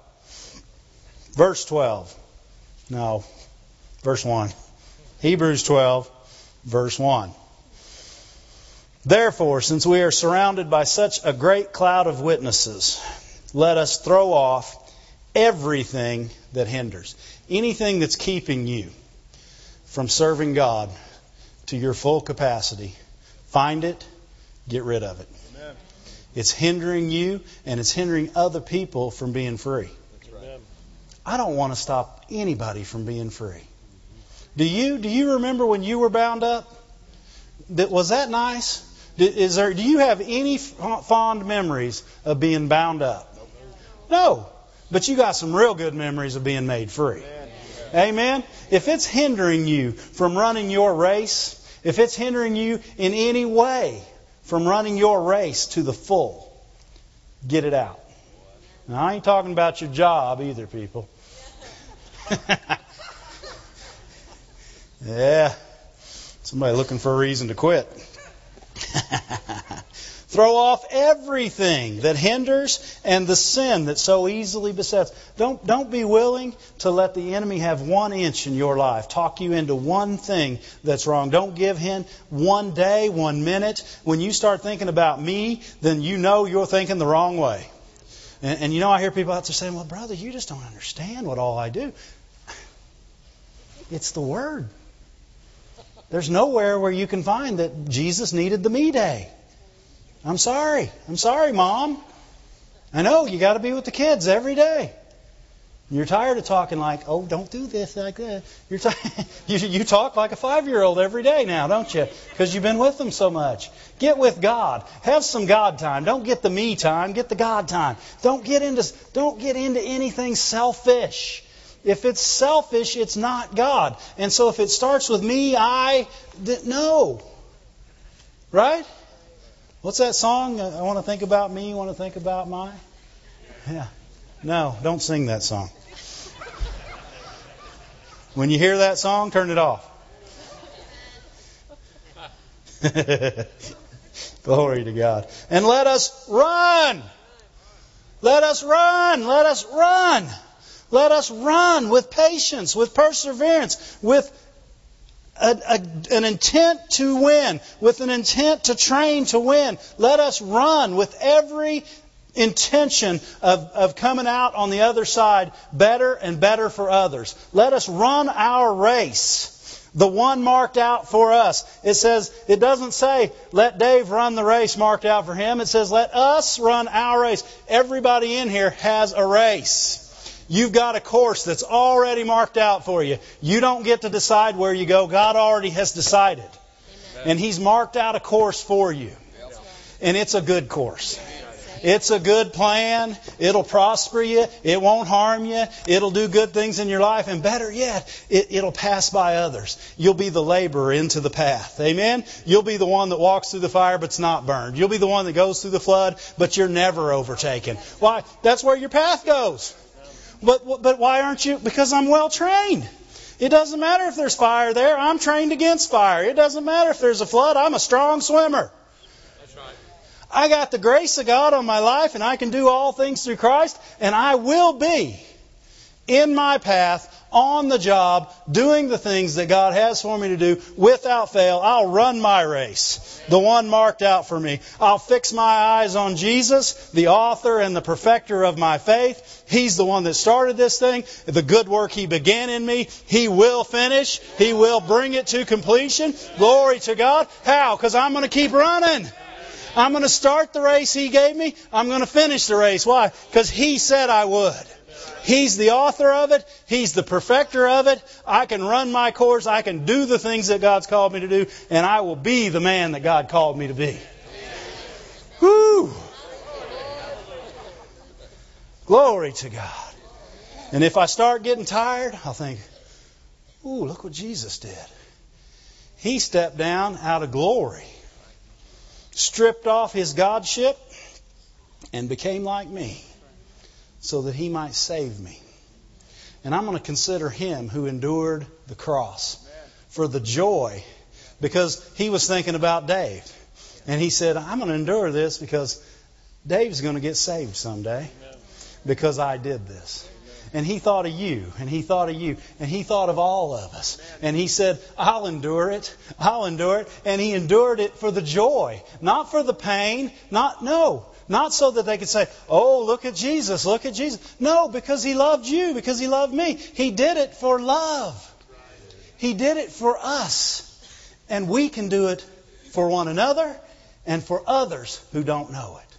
Verse 12. No, verse 1. Hebrews 12, verse 1. Therefore, since we are surrounded by such a great cloud of witnesses, let us throw off everything that hinders. Anything that's keeping you from serving God to your full capacity, find it, get rid of it. Amen. It's hindering you and it's hindering other people from being free. Right. I don't want to stop anybody from being free. Do you? Do you remember when you were bound up? Was that nice? Is there? Do you have any fond memories of being bound up? No. But you got some real good memories of being made free. Amen. If it's hindering you from running your race, if it's hindering you in any way from running your race to the full, get it out. Now, I ain't talking about your job either, people. yeah. Somebody looking for a reason to quit. Throw off everything that hinders and the sin that so easily besets. Don't, don't be willing to let the enemy have one inch in your life, talk you into one thing that's wrong. Don't give him one day, one minute. When you start thinking about me, then you know you're thinking the wrong way. And, and you know, I hear people out there saying, well, brother, you just don't understand what all I do. It's the Word. There's nowhere where you can find that Jesus needed the me day. I'm sorry. I'm sorry, Mom. I know you got to be with the kids every day. You're tired of talking like, oh, don't do this like that. You're t- you, you talk like a five year old every day now, don't you? Because you've been with them so much. Get with God. Have some God time. Don't get the me time. Get the God time. Don't get into don't get into anything selfish. If it's selfish, it's not God. And so if it starts with me, I, no. Right? What's that song? Uh, I want to think about me, I want to think about my. Yeah. No, don't sing that song. When you hear that song, turn it off. Glory to God. And let us run. Let us run. Let us run. Let us run with patience, with perseverance, with a, a, an intent to win, with an intent to train to win. Let us run with every intention of, of coming out on the other side better and better for others. Let us run our race. The one marked out for us. It says, it doesn't say, let Dave run the race marked out for him. It says, let us run our race. Everybody in here has a race. You've got a course that's already marked out for you. You don't get to decide where you go. God already has decided. Amen. And He's marked out a course for you. And it's a good course. It's a good plan. It'll prosper you. It won't harm you. It'll do good things in your life. And better yet, it, will pass by others. You'll be the laborer into the path. Amen? You'll be the one that walks through the fire but's not burned. You'll be the one that goes through the flood, but you're never overtaken. Why? That's where your path goes. But, but why aren't you? Because I'm well trained. It doesn't matter if there's fire there. I'm trained against fire. It doesn't matter if there's a flood. I'm a strong swimmer. That's right. I got the grace of God on my life and I can do all things through Christ and I will be in my path on the job, doing the things that God has for me to do without fail. I'll run my race, the one marked out for me. I'll fix my eyes on Jesus, the author and the perfecter of my faith. He's the one that started this thing. The good work He began in me, He will finish. He will bring it to completion. Glory to God. How? Because I'm going to keep running. I'm going to start the race He gave me. I'm going to finish the race. Why? Because He said I would. He's the author of it. He's the perfecter of it. I can run my course. I can do the things that God's called me to do, and I will be the man that God called me to be. Whoo! Glory to God. And if I start getting tired, I'll think, ooh, look what Jesus did. He stepped down out of glory, stripped off his godship, and became like me so that he might save me. And I'm going to consider him who endured the cross for the joy because he was thinking about Dave. And he said, I'm going to endure this because Dave's going to get saved someday because I did this. And he thought of you, and he thought of you, and he thought of all of us. And he said, I'll endure it. I'll endure it. And he endured it for the joy, not for the pain, not, no, not so that they could say, oh, look at Jesus, look at Jesus. No, because He loved you, because He loved me. He did it for love. He did it for us. And we can do it for one another and for others who don't know it.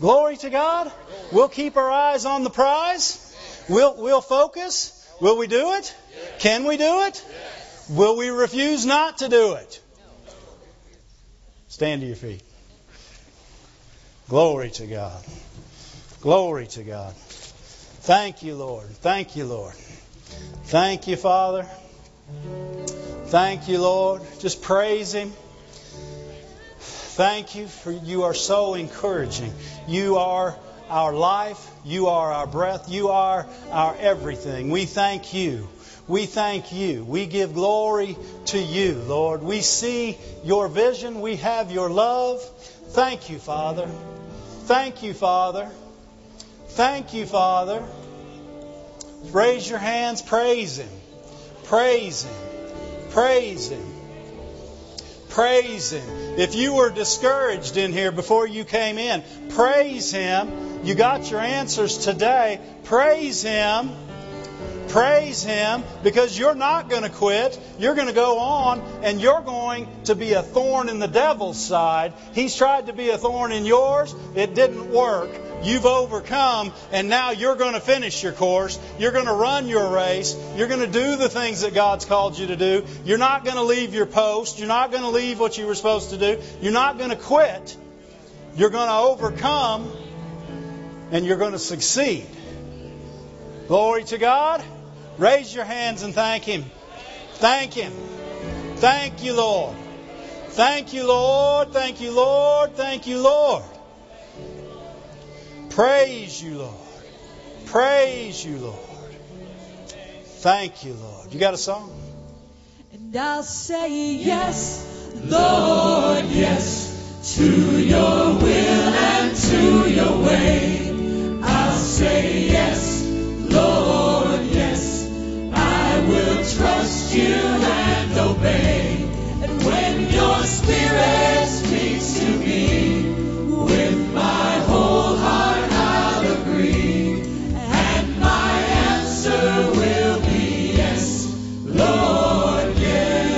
Glory to God. We'll keep our eyes on the prize. We'll, we'll focus. Will we do it? Can we do it? Will we refuse not to do it? Stand to your feet. Glory to God. Glory to God. Thank you, Lord. Thank you, Lord. Thank you, Father. Thank you, Lord. Just praise Him. Thank you for you are so encouraging. You are our life. You are our breath. You are our everything. We thank you. We thank you. We give glory to you, Lord. We see your vision. We have your love. Thank you, Father. Thank you, Father. Thank you, Father. Raise your hands. Praise Him. Praise Him. Praise Him. Praise Him. If you were discouraged in here before you came in, praise Him. You got your answers today. Praise Him. Praise Him because you're not going to quit. You're going to go on and you're going to be a thorn in the devil's side. He's tried to be a thorn in yours. It didn't work. You've overcome and now you're going to finish your course. You're going to run your race. You're going to do the things that God's called you to do. You're not going to leave your post. You're not going to leave what you were supposed to do. You're not going to quit. You're going to overcome and you're going to succeed. Glory to God. Raise your hands and thank Him. Thank Him. Thank you, Lord. Thank you, Lord. Thank you, Lord. Thank you, Lord. Praise you, Lord. Praise you, Lord. Thank you, Lord. You got a song? And I'll say yes, Lord, yes, to your will and to your way. I'll say yes, Lord, yes trust you and obey. And when your spirit speaks to me,